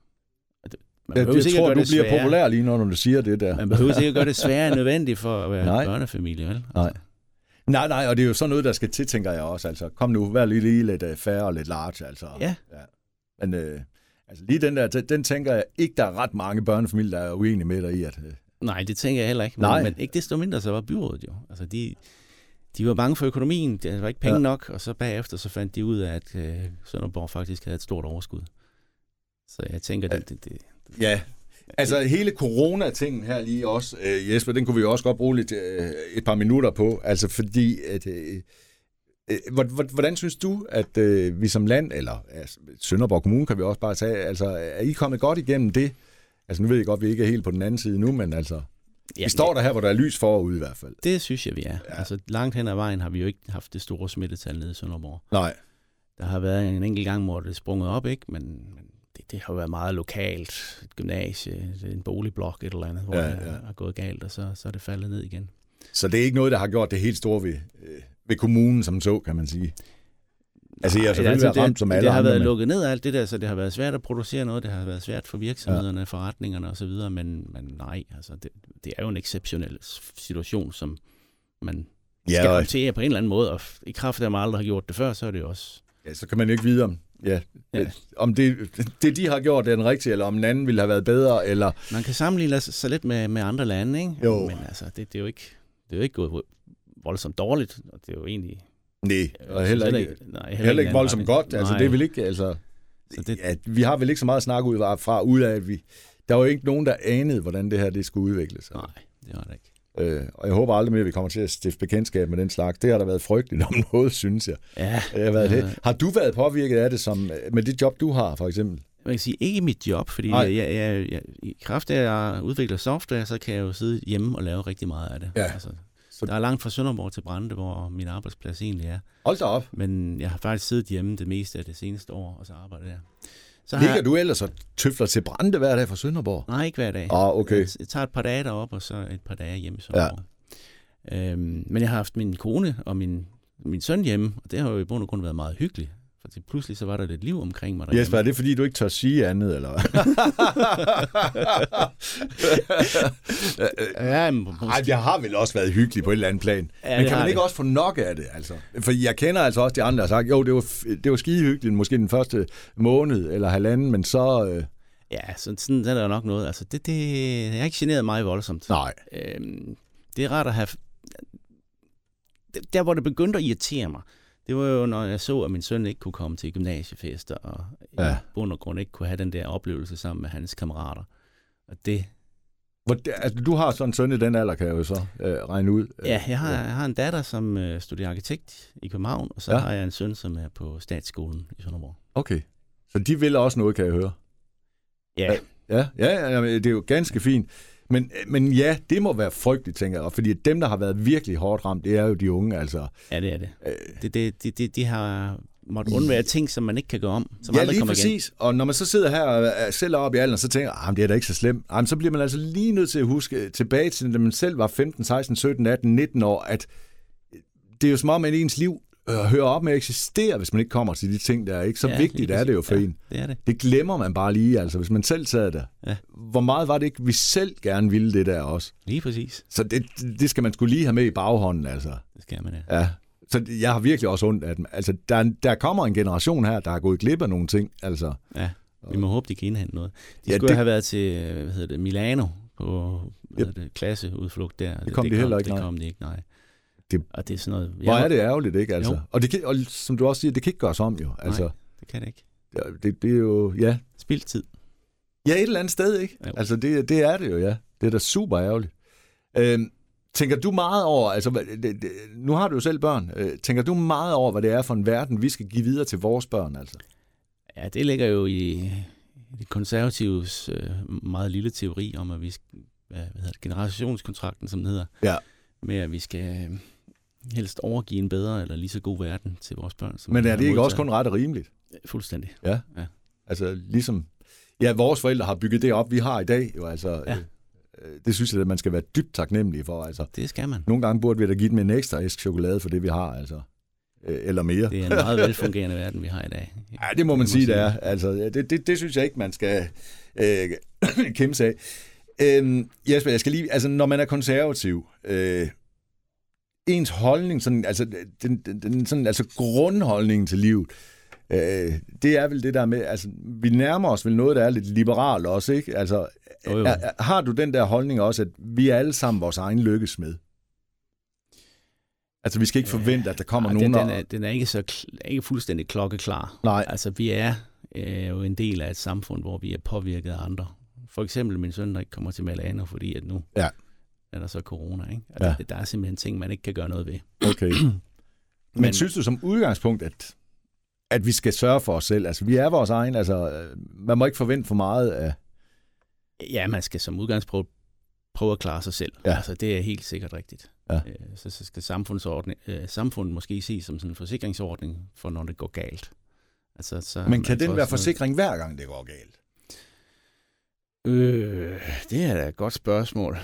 man jeg tror, du bliver svære. populær lige når du siger det der. Man behøver ikke gøre det sværere nødvendigt for at være nej. børnefamilie, vel? Altså. Nej. Nej, nej, og det er jo sådan noget, der skal til, tænker jeg også. Altså, kom nu, vær lige, lige lidt uh, færre og lidt large, altså. Ja. ja. Men uh, altså, lige den der, den tænker jeg ikke, der er ret mange børnefamilier, der er uenige med dig i. At, uh... Nej, det tænker jeg heller ikke. Nej. Men, men ikke desto mindre, så var byrådet jo. Altså, de, de var bange for økonomien, der var ikke penge ja. nok, og så bagefter så fandt de ud af, at uh, Sønderborg faktisk havde et stort overskud. Så jeg tænker, ja. det, det, det, Ja, Altså hele corona-tingen her lige også, øh, Jesper, den kunne vi også godt bruge lidt, øh, et par minutter på. Altså fordi, at, øh, øh, hvordan synes du, at øh, vi som land, eller altså, Sønderborg Kommune kan vi også bare tage, altså er I kommet godt igennem det? Altså nu ved jeg godt, at vi ikke er helt på den anden side nu, men altså, ja, vi står der her, hvor der er lys forude i hvert fald. Det synes jeg, vi er. Ja. Altså langt hen ad vejen har vi jo ikke haft det store smittetal nede i Sønderborg. Nej. Der har været en enkelt gang, hvor det sprunget op, ikke? Men, men det, det har været meget lokalt. Et gymnasie, en boligblok, et eller andet, hvor ja, ja. det har gået galt, og så, så er det faldet ned igen. Så det er ikke noget, der har gjort det helt store ved, øh, ved kommunen som så, kan man sige? Altså, jeg har selvfølgelig altså, været ramt som alle Det har andre, været men... lukket ned alt det der, så det har været svært at producere noget, det har været svært for virksomhederne, ja. forretningerne osv., men, men nej, altså, det, det er jo en exceptionel situation, som man ja, skal håndtere på en eller anden måde, og i kraft af, at man aldrig har gjort det før, så er det jo også... Ja, så kan man ikke vide, om, ja, ja. om det, det, de har gjort, er den rigtige, eller om en anden ville have været bedre, eller... Man kan sammenligne sig lidt med, med andre lande, ikke? Jo. Men altså, det, det, er jo ikke, det er jo ikke gået voldsomt dårligt, og det er jo egentlig... Nej, og heller ikke, ikke, nej, heller, heller ikke voldsomt godt. Altså, det er vel ikke, altså... Så det, Ja, vi har vel ikke så meget at snakke ud fra, ud af, at vi... Der var jo ikke nogen, der anede, hvordan det her det skulle udvikle sig. nej, det var det ikke. Øh, og jeg håber aldrig mere, at vi kommer til at stifte bekendtskab med den slags. Det har der været frygteligt om noget, synes jeg. Ja, Det har, været Ja. det. har du været påvirket af det som, med det job, du har, for eksempel? man kan sige, ikke mit job, fordi Nej. jeg, jeg, jeg, jeg, i kraft af, at jeg udvikler software, så kan jeg jo sidde hjemme og lave rigtig meget af det. Ja. Altså, Så- der er langt fra Sønderborg til Brande, hvor min arbejdsplads egentlig er. Hold da op. Men jeg har faktisk siddet hjemme det meste af det seneste år, og så arbejder der. Så har Ligger jeg, du ellers og tøfler til Brande hver dag fra Sønderborg? Nej, ikke hver dag. Ah, okay. Jeg, jeg tager et par dage derop, og så et par dage hjemme i Sønderborg. Ja. Øhm, men jeg har haft min kone og min, min søn hjemme, og det har jo i bund og grund været meget hyggeligt. For til pludselig så var der lidt liv omkring mig derhjemme. Jesper, er det fordi, du ikke tør sige andet, eller hvad? Ja, Nej, det har vel også været hyggeligt på et eller andet plan. Ja, Ja, Men kan man ikke det. også få nok af det? Altså? For jeg kender altså også de andre, der har sagt, jo, det var, det var skide hyggeligt, måske den første måned eller halvanden, men så... Øh, Ja, så sådan er der nok noget. Altså, det, det, jeg har ikke generet mig voldsomt. nej. Øhm, det er rart at have... Der, hvor det begyndte at irritere mig, det var jo, når jeg så, at min søn ikke kunne komme til gymnasiefester, og ja. I bund og grund ikke kunne have den der oplevelse sammen med hans kammerater. Og det, Hvor, altså, du har sådan en søn i den alder, kan jeg jo så øh, regne ud. ja, jeg har, jeg har en datter, som øh, studerer arkitekt i København, og så Ja. har jeg en søn, som er på statsskolen i Sønderborg. Okay. Så de vil også noget, kan jeg høre. Ja, Ja, ja, ja det er jo ganske fint. Men, men ja, det må være frygteligt, tænker jeg. Fordi dem, der har været virkelig hårdt ramt, det er jo de unge, altså. ja det er det. Øh, det, det, det, det de har måttet undvære ting, som man ikke kan gøre om. Som ja, lige kommer igen. præcis. Og når man så sidder her og er selv op i alderen, så tænker jeg, ah, det er da ikke så slemt. Ah, men så bliver man altså lige nødt til at huske tilbage til, da man selv var 15, 16, 17, 18, 19 år, at det er jo som om, at ens liv øh, hører op med at eksistere, hvis man ikke kommer til de ting, der er ikke. Så Ja, vigtigt er det jo for ja, en. det er det. Det glemmer man bare lige, altså, hvis man selv sad der. Ja. Hvor meget var det ikke, vi selv gerne ville det der også? Lige præcis. Så det, det skal man skulle lige have med i baghånden, altså. Det skal man, ja. Ja. Så jeg har virkelig også ondt af dem. Altså, der, der kommer en generation her, der har gået glip af nogle ting, altså. Ja, vi må håbe, de kan indhente noget. De Ja, skulle det- have været til hvad hedder det, Milano på hedder det, klasseudflugt der. Det, kom de heller ikke, Det nej. kom de ikke, nej. Det- og det er sådan noget... Hvor jeg- er det ærgerligt, ikke? Altså. Jo. Og, det kan, og som du også siger, det kan ikke gøres om jo. Altså, Nej, det kan det ikke. det, det er jo, ja. Spild tid. Ja, et eller andet sted, ikke? Jo. Altså, det, det er det jo, ja. Det er da super ærgerligt. Øhm, tænker du meget over, altså, det, det, nu har du jo selv børn, øh, tænker du meget over, hvad det er for en verden, vi skal give videre til vores børn, altså? Ja, det ligger jo i, i de konservatives øh, meget lille teori om, at vi skal, hvad, hvad hedder det, generationskontrakten, som den hedder, Ja. med at vi skal øh, helst overgive en bedre eller lige så god verden til vores børn. Som Men er det ikke også modtaget. kun ret og rimeligt? Fuldstændig. Altså, ligesom, ja, vores forældre har bygget det op, vi har i dag, jo, altså, Ja. øh, det synes jeg, at man skal være dybt taknemmelig for, altså. Det skal man. Nogle gange burde vi da give dem en ekstra æsk chokolade for det, vi har, altså. Øh, Eller mere. Det er en meget velfungerende verden, vi har i dag. Ja, det må man sige, det er. Altså, det, det, det synes jeg ikke, man skal øh, kæmpe sig af. Øhm, Jesper, jeg skal lige... Altså, når man er konservativ, øh, ens holdning, sådan, altså, den, den, den, sådan, altså grundholdningen til livet, øh, det er vel det der med, altså, vi nærmer os vel noget, der er lidt liberalt også, ikke? Altså, Jo, jo. er, har du den der holdning også, at vi er alle sammen vores egen lykkes med? Altså, vi skal ikke forvente, at der kommer Ej, nogen... den, den, er, den er ikke så ikke fuldstændig klokkeklar. Nej. Altså, vi er øh, jo en del af et samfund, hvor vi er påvirket af andre. For eksempel min søn, der ikke kommer til Milano, fordi at nu Ja. Er der så corona. Ikke? Ja. Altså, Der er simpelthen ting, man ikke kan gøre noget ved. Okay. Men, Men synes du som udgangspunkt, at, at vi skal sørge for os selv? Altså, vi er vores egen, altså, øh, man må ikke forvente for meget af... Ja, man skal som udgangspunkt prøve at klare sig selv. Ja. Altså, det er helt sikkert rigtigt. Ja. Øh, så, så skal samfundsordning, øh, samfundet måske ses som sådan en forsikringsordning for, når det går galt. Altså, så Men kan den være forsikring hver gang, det går galt? Øh, det er da et godt spørgsmål.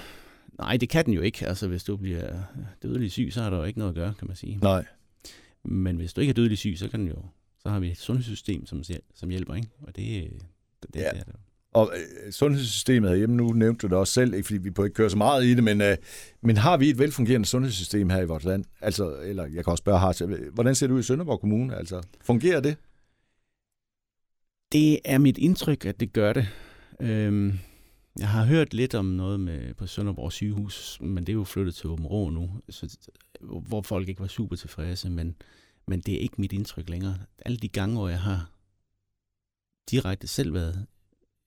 Nej, det kan den jo ikke. Altså, hvis du bliver dødelig syg, så har der jo ikke noget at gøre, kan man sige. Nej. Men hvis du ikke er dødelig syg, så kan den jo... Så har vi et sundhedssystem, som, som hjælper, ikke? Og det, det, det, Ja. er det. Og øh, sundhedssystemet herhjemme, nu nævnte du det også selv, ikke fordi vi på ikke kører så meget i det, men, øh, men har vi et velfungerende sundhedssystem her i vores land? Altså, eller jeg kan også spørge, har, hvordan ser det ud i Sønderborg Kommune? Altså, fungerer det? Det er mit indtryk, at det gør det. Øhm, jeg har hørt lidt om noget med på Sønderborg sygehus, men det er jo flyttet til Åben Rå nu, så, hvor folk ikke var super tilfredse, men, men det er ikke mit indtryk længere. Alle de gange, hvor jeg har direkte selv været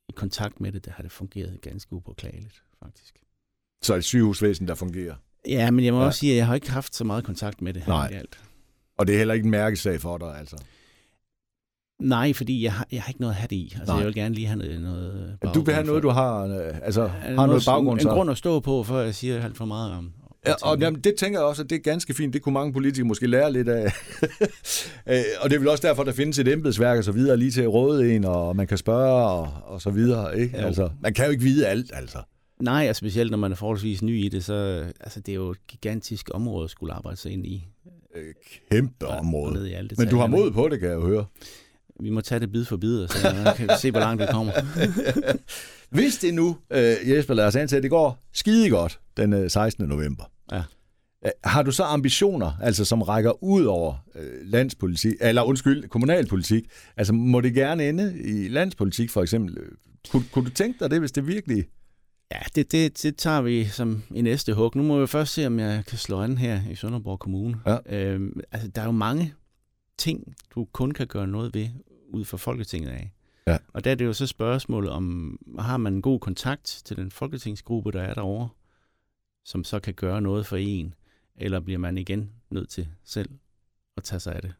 i kontakt med det, der har det fungeret ganske upåklageligt, faktisk. Så et sygehusvæsen, der fungerer. Ja, men jeg må Ja. også sige, at jeg har ikke haft så meget kontakt med det. Nej. i Alt. Og det er heller ikke en mærkesag for dig, altså. Nej, fordi jeg har, jeg har ikke noget at have det i. Altså, Nej. jeg vil gerne lige have noget, noget Du vil have noget, du har, øh, altså, har noget baggrund. En, en grund at stå på, før jeg siger alt for meget om. Ja, og jamen, det tænker jeg også, at det er ganske fint. Det kunne mange politikere måske lære lidt af. Øh, og det er vel også derfor, der findes et embedsværk og så videre lige til at råde en, og man kan spørge og, og så videre. Ikke? Jo. Altså, man kan jo ikke vide alt, altså. Nej, og specielt når man er forholdsvis ny i det, så altså, det er jo et gigantisk område at skulle arbejde sig ind i. Øh, Kæmpe område. Men du har mod på det, kan jeg jo høre. Vi må tage det bid for bid, så kan vi se, hvor langt vi kommer. Hvis det nu, øh, Jesper, lad os antage, at det går skide godt den øh, 16. november. Ja. Øh, Har du så ambitioner, altså som rækker ud over øh, landspolitik, eller undskyld, kommunalpolitik? Altså må det gerne ende i landspolitik for eksempel? Øh, Kunne, kunne du tænke dig det, hvis det virkelig... Ja, det, det, det tager vi som i næste hug. Nu må vi først se, om jeg kan slå an her i Sønderborg Kommune. Ja. Øhm, altså, der er jo mange ting, du kun kan gøre noget ved ud fra Folketinget af. Ja. Og der er det jo så spørgsmålet om, har man en god kontakt til den folketingsgruppe, der er derovre, som så kan gøre noget for en, eller bliver man igen nødt til selv at tage sig af det?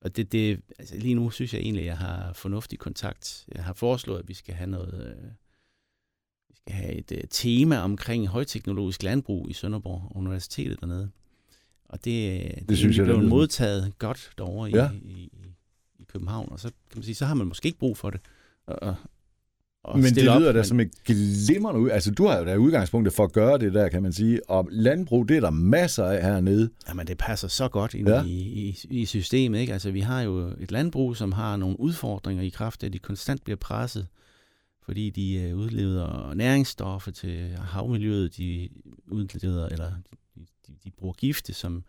Og det, det, altså lige nu synes jeg egentlig, at jeg har fornuftig kontakt. Jeg har foreslået, at vi skal have noget... Øh, vi skal have et uh, tema omkring højteknologisk landbrug i Sønderborg Universitetet dernede. Og det, det, det synes jeg, lyder- modtaget godt derovre ja. i, i, i København. Og så kan man sige, så har man måske ikke brug for det. Og, og, Men det stille op, lyder da men- som et glimrende ud. Altså, du har jo da udgangspunktet for at gøre det der, kan man sige. Og landbrug, det er der masser af hernede. Jamen, det passer så godt ind Ja. ja. i, i, i systemet. Ikke? Altså, vi har jo et landbrug, som har nogle udfordringer i kraft af, at de konstant bliver presset, fordi de øh, udleder næringsstoffer til havmiljøet, de udleder, eller de, de, de bruger gifte, som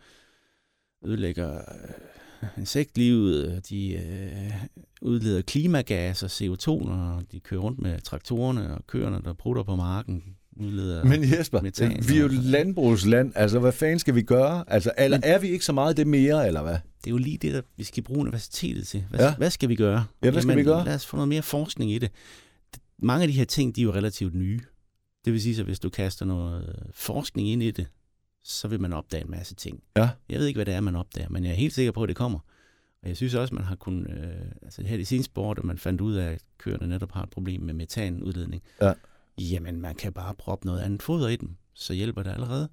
ødelægger øh, insektlivet, de øh, udleder klimagasser, CO2, når de kører rundt med traktorerne og køerne, der prutter på marken, udleder... Men Jesper, metan vi er jo landbrugsland. Altså, hvad fanden skal vi gøre? Altså, eller er vi ikke så meget det mere, eller hvad? Det er jo lige det, der vi skal bruge universitetet til. Hvad, Ja. hvad skal vi gøre? Ja, hvad skal vi gøre? Lad os få noget mere forskning i det. Mange af de her ting, de er jo relativt nye. Det vil sige, at hvis du kaster noget forskning ind i det, så vil man opdage en masse ting. Ja. Jeg ved ikke, hvad det er, man opdager, men jeg er helt sikker på, at det kommer. Og jeg synes også, man har kunnet... Øh, altså her de seneste år, da man fandt ud af, at køerne netop har et problem med metanudledning. Ja. Jamen, man kan bare proppe noget andet foder i dem, så hjælper det allerede.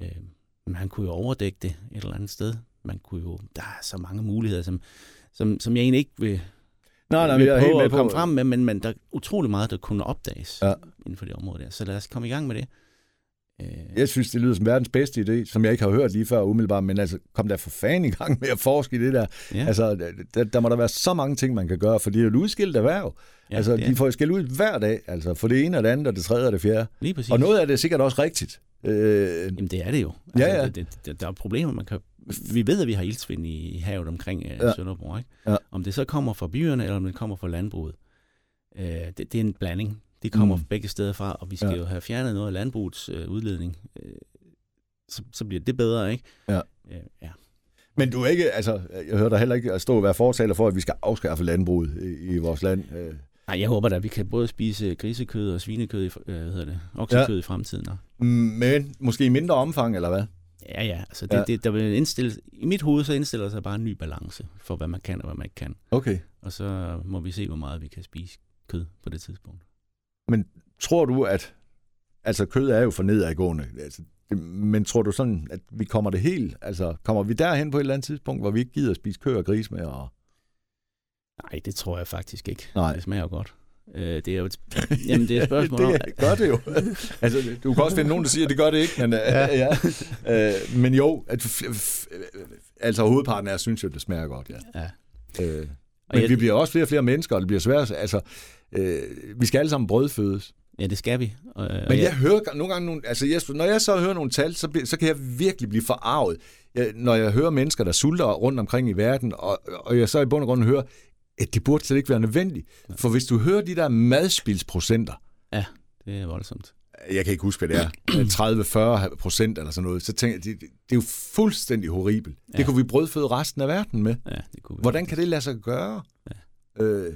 Øh, man kunne jo overdække det et eller andet sted. Man kunne jo... Der er så mange muligheder, som, som, som jeg egentlig ikke vil, Nej, nej, vil vi er helt med at på. komme frem med, men, men der er utrolig meget, der kunne opdages ja. inden for det område der. Så lad os komme i gang med det. Øh, Jeg synes, det lyder som verdens bedste idé, som jeg ikke har hørt lige før umiddelbart, men altså, kom der for fanden i gang med at forske i det der. ja, Altså, der, der må der være så mange ting, man kan gøre, for det er jo et udskilt erhverv. ja, altså, de får jo skæld ud hver dag, altså, for det ene og det andet, og det tredje og det fjerde. lige præcis. Og noget af det er sikkert også rigtigt. Øh, Jamen, det er det jo. Ja, ja. Det, det, det, der er problemer, man kan... Vi ved, at vi har ildsvind i havet omkring øh, ja. Sønderborg. Ikke? Ja. Om det så kommer fra byerne, eller om det kommer fra landbruget. Øh, det, det er en blanding. Det kommer Mm. begge steder fra, og vi skal Ja. jo have fjernet noget af landbrugets øh, udledning. Øh, så, så bliver det bedre, ikke? Ja. Øh, ja. men du er ikke, altså, jeg hører dig heller ikke at stå og være fortaler for, at vi skal afskaffe landbruget i, i vores land. Øh, Nej, jeg håber da, at vi kan både spise grisekød og svinekød, i, øh, hvad hedder det, oksekød ja. i fremtiden. Og, Men måske i mindre omfang, eller hvad? ja, ja, altså det, Ja. Det, der vil indstille, i mit hoved så indstiller sig bare en ny balance for, hvad man kan og hvad man ikke kan. Okay. Og så må vi se, hvor meget vi kan spise kød på det tidspunkt. Tror du, at... Altså, kød er jo for nedadgående. Altså, men tror du sådan, at vi kommer det helt... Altså, kommer vi derhen på et eller andet tidspunkt, hvor vi ikke gider at spise kød og gris med? Og... Nej, det tror jeg faktisk ikke. Nej. Det smager jo godt. Øh, det er jo et, jamen, det er et spørgsmål om... det gør det jo. altså, du kan også finde nogen, der siger, at det gør det ikke, men, ja. ja. Øh, men jo, at, altså hovedparten af os synes jo, det smager godt, ja. Ja. Øh, Og men jeg- vi bliver også flere og flere mennesker, og det bliver svært. Altså, øh, vi skal alle sammen brødfødes. Ja, det skal vi. Og, Men jeg hører nogle gange nogle, altså Jesper, når jeg så hører nogle tal, så, bliver, så kan jeg virkelig blive forarvet, jeg, når jeg hører mennesker, der sulter rundt omkring i verden, og, og jeg så i bund og grund hører, at det burde slet ikke være nødvendigt. For hvis du hører de der madspilsprocenter, det er voldsomt. jeg kan ikke huske, hvad det er, 30-40 procent eller sådan noget, så tænker jeg, det, det er jo fuldstændig horribelt. Ja. Det Ja. kunne vi brødføde resten af verden med. Ja, det kunne vi. Hvordan kan det lade sig gøre? Ja. Øh,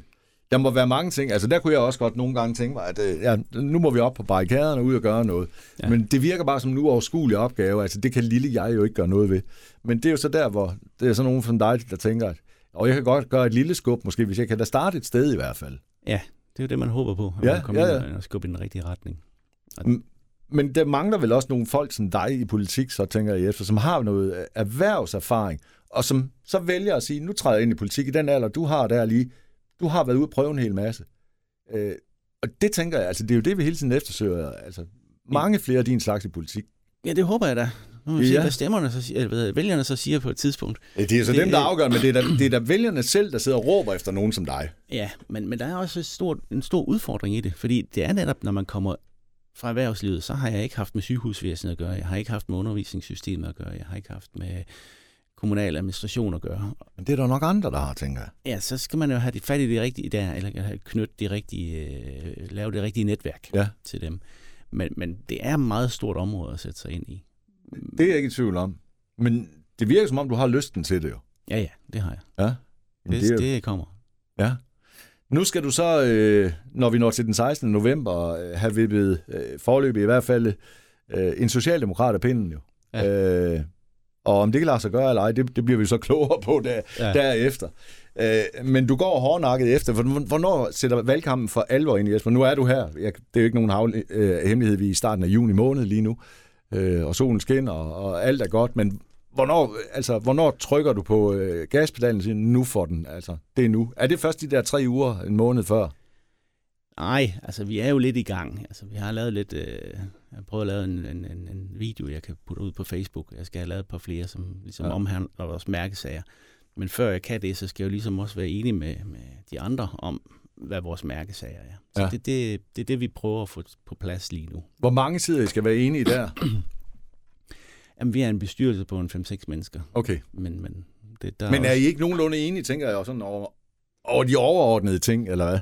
der må være mange ting. Altså, der kunne jeg også godt nogle gange tænke mig, at øh, ja, nu må vi op på barrikaderne og ud og gøre noget. Ja. Men det virker bare som en uoverskuelig opgave. Altså, det kan lille jeg jo ikke gøre noget ved. Men det er jo så der, hvor det er så nogen som dig, der tænker, at og jeg kan godt gøre et lille skub, måske, hvis jeg kan da starte et sted i hvert fald. Ja, det er jo det, man håber på, at Ja, man kommer ja, ja, og skubbe i den rigtige retning. Men der mangler vel også nogle folk som dig i politik, så tænker jeg, Jesper, som har noget erhvervserfaring, og som så vælger at sige, nu træder jeg ind i politik i den alder, du har der lige, du har været ude og prøve en hel masse. Øh, og det tænker jeg, altså det er jo det, vi hele tiden eftersøger, altså mange flere af din slags i politik. Ja, det håber jeg da. Nu må vi Ja. ja. se, hvad stemmerne så siger, eller vælgerne så siger på et tidspunkt. Det er så Det- dem, der afgør, men det er, da, det er da vælgerne selv, der sidder og råber efter nogen som dig. Ja, men, men der er også et stort, en stor udfordring i det, fordi det er netop, når man kommer fra erhvervslivet, så har jeg ikke haft med sygehusvæsenet at gøre, jeg har ikke haft med undervisningssystemet at gøre, jeg har ikke haft med kommunal administration at gøre. Men det er der nok andre, der har, tænker jeg. Ja, så skal man jo have fat i det rigtige der, eller knytte det rigtige, øh, lave det rigtige netværk Ja. til dem. Men, men det er et meget stort område at sætte sig ind i. Det er jeg ikke i tvivl om. Men det virker som om, du har lysten til det jo. Ja, ja, det har jeg. Ja. Jamen, Det, det, jo- det kommer. Ja. Nu skal du så, øh, når vi når til den 16. november, øh, have vippet øh, forløbet i hvert fald øh, en socialdemokrat af pinden jo. Ja. Øh, og om det kan lade sig gøre eller ej, det, det bliver vi så klogere på der, ja. Derefter. Øh, men du går hårdnakket efter. Hvor- Hvornår sætter valgkampen for alvor ind, Jesper? Nu er du her. Jeg, det er jo ikke nogen havl, øh, hemmelighed. Vi er i starten af juni måned lige nu. Øh, og solen skinner, og, og alt er godt. Men hvornår, altså, hvornår trykker du på øh, gaspedalen og siger, nu får den? Altså, det er nu. Er det først de der tre uger, en måned før? Nej, altså vi er jo lidt i gang. Altså vi har lavet lidt, øh, jeg har prøvet at lave en, en, en, en video, jeg kan putte ud på Facebook. Jeg skal have lavet et par flere, som ligesom Ja. omhandler vores mærkesager. Men før jeg kan det, så skal jeg jo ligesom også være enig med, med de andre om, hvad vores mærkesager er. Så Ja. det, det, det er det, vi prøver at få på plads lige nu. Hvor mange sider I skal være enige der? Jamen, vi er en bestyrelse på en 5-6 mennesker, Okay. men, men det, der Men er også, I ikke nogenlunde enige, tænker jeg, sådan over, over de overordnede ting, eller hvad?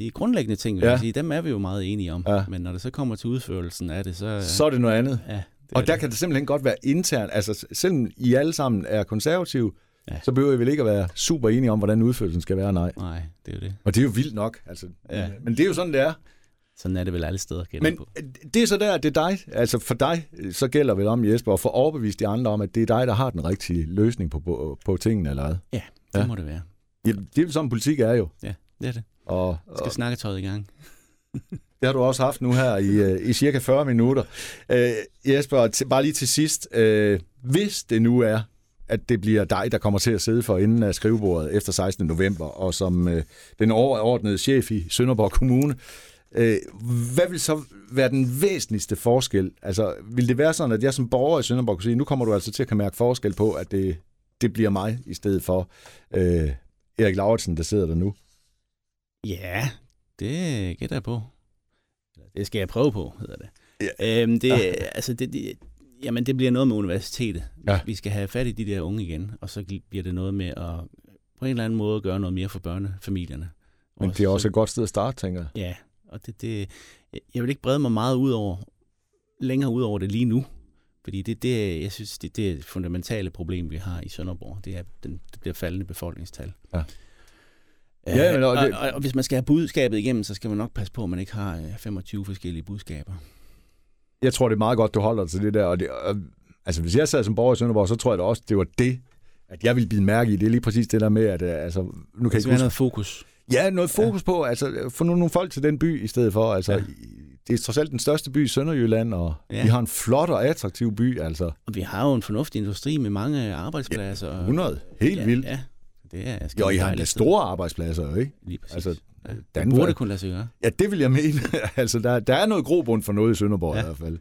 De grundlæggende ting, vil Ja. jeg sige, dem er vi jo meget enige om. Ja. Men når det så kommer til udførelsen af det, så... Så er det noget andet. ja, det Og er der det. kan det simpelthen godt være internt, altså selvom I alle sammen er konservative, ja. Så behøver I vel ikke at være super enige om, hvordan udførelsen skal være, nej. Nej, det er jo det. Og det er jo vildt nok, altså. Ja. Men det er jo sådan, det er. Sådan er det vel alle steder, gælder Men på. det er så der, det er dig, altså for dig, så gælder vel om, Jesper, at få overbevist de andre om, at det er dig, der har den rigtige løsning på, på, på tingene, eller hvad? Ja, det Ja. ja. må det være. Ja, det er jo sådan, politik er jo. Ja, det er det. Og, Skal og snakketøjet i gang. det har du også haft nu her i, øh, i cirka 40 minutter. Øh, Jesper, til, bare lige til sidst. Øh, hvis det nu er, at det bliver dig, der kommer til at sidde for enden af skrivebordet efter 16. november, og som øh, den overordnede chef i Sønderborg Kommune, øh, hvad vil så være den væsentligste forskel? Altså, vil det være sådan, at jeg som borger i Sønderborg kunne sige, nu kommer du altså til at kan mærke forskel på, at det, det bliver mig, i stedet for øh, Erik Lauritsen, der sidder der nu? Ja, det gætter jeg på. Det skal jeg prøve på, hedder det. Ja. Øhm, det, Ja. ja. altså det, det, jamen, det bliver noget med universitetet. Ja. Vi skal have fat i de der unge igen, og så bliver det noget med at på en eller anden måde gøre noget mere for børnefamilierne. Men Og det er også så- et godt sted at starte, tænker jeg. Ja, og det, det, jeg vil ikke brede mig meget ud over, længere ud over det lige nu. Fordi det, det, jeg synes, det, det er et fundamentale problem, vi har i Sønderborg. Det er, den, det bliver faldende befolkningstal. Ja. Øh, Ja, men og det- og, og, hvis man skal have budskabet igennem, så skal man nok passe på, at man ikke har øh, 25 forskellige budskaber. Jeg tror, det er meget godt, du holder dig til det der. Og det, og, altså, hvis jeg sad som borger i Sønderborg, så tror jeg da også, det var det, at jeg ville bide mærke i. Det er lige præcis det der med, at øh, altså, nu kan jeg skal ikke huske, noget fokus. Ja, noget fokus ja. på, altså få nu nogle folk til den by i stedet for. Altså, ja. Ja. Det er trods alt den største by i Sønderjylland, og ja. Ja. vi har en flot og attraktiv by, altså Og vi har jo en fornuftig industri med mange arbejdspladser. og- 100. Helt ja, vildt. Ja, det er Jo, I har sted. store arbejdspladser, ikke? Lige præcis. Altså, ja, det Danværk. burde kunne lade sig gøre. Ja, det vil jeg mene. altså, der, der er noget grobund for noget i Sønderborg ja. i hvert fald.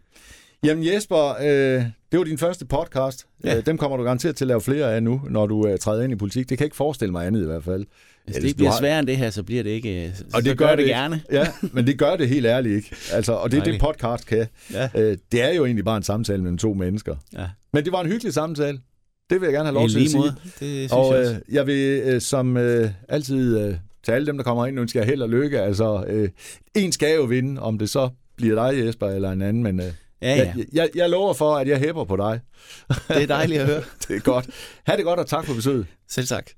Jamen Jesper, øh, det var din første podcast. Ja. Øh, dem kommer du garanteret til at lave flere af nu, når du øh, træder ind i politik. Det kan jeg ikke forestille mig andet i hvert fald. Hvis det ikke bliver har- sværere end det her, så bliver det ikke... øh, Så, Og det så gør gør det det gerne. Ja, men det gør det helt ærligt ikke. Altså, og det er det podcast kan. Ja. Øh, det er jo egentlig bare en samtale mellem to mennesker. ja. Men det var en hyggelig samtale. Det vil jeg gerne have lov til at sige. måde. Det synes Og jeg øh, jeg vil øh, som øh, altid øh, til alle dem, der kommer ind, ønske jer held og lykke. Altså, øh, en skal jo vinde, om det så bliver dig, Jesper, eller en anden. Men øh, Ja, ja. jeg, jeg, jeg lover for, at jeg hæpper på dig. Det er dejligt at høre. Det er godt. Ha' det godt, og tak for besøget. Selv tak.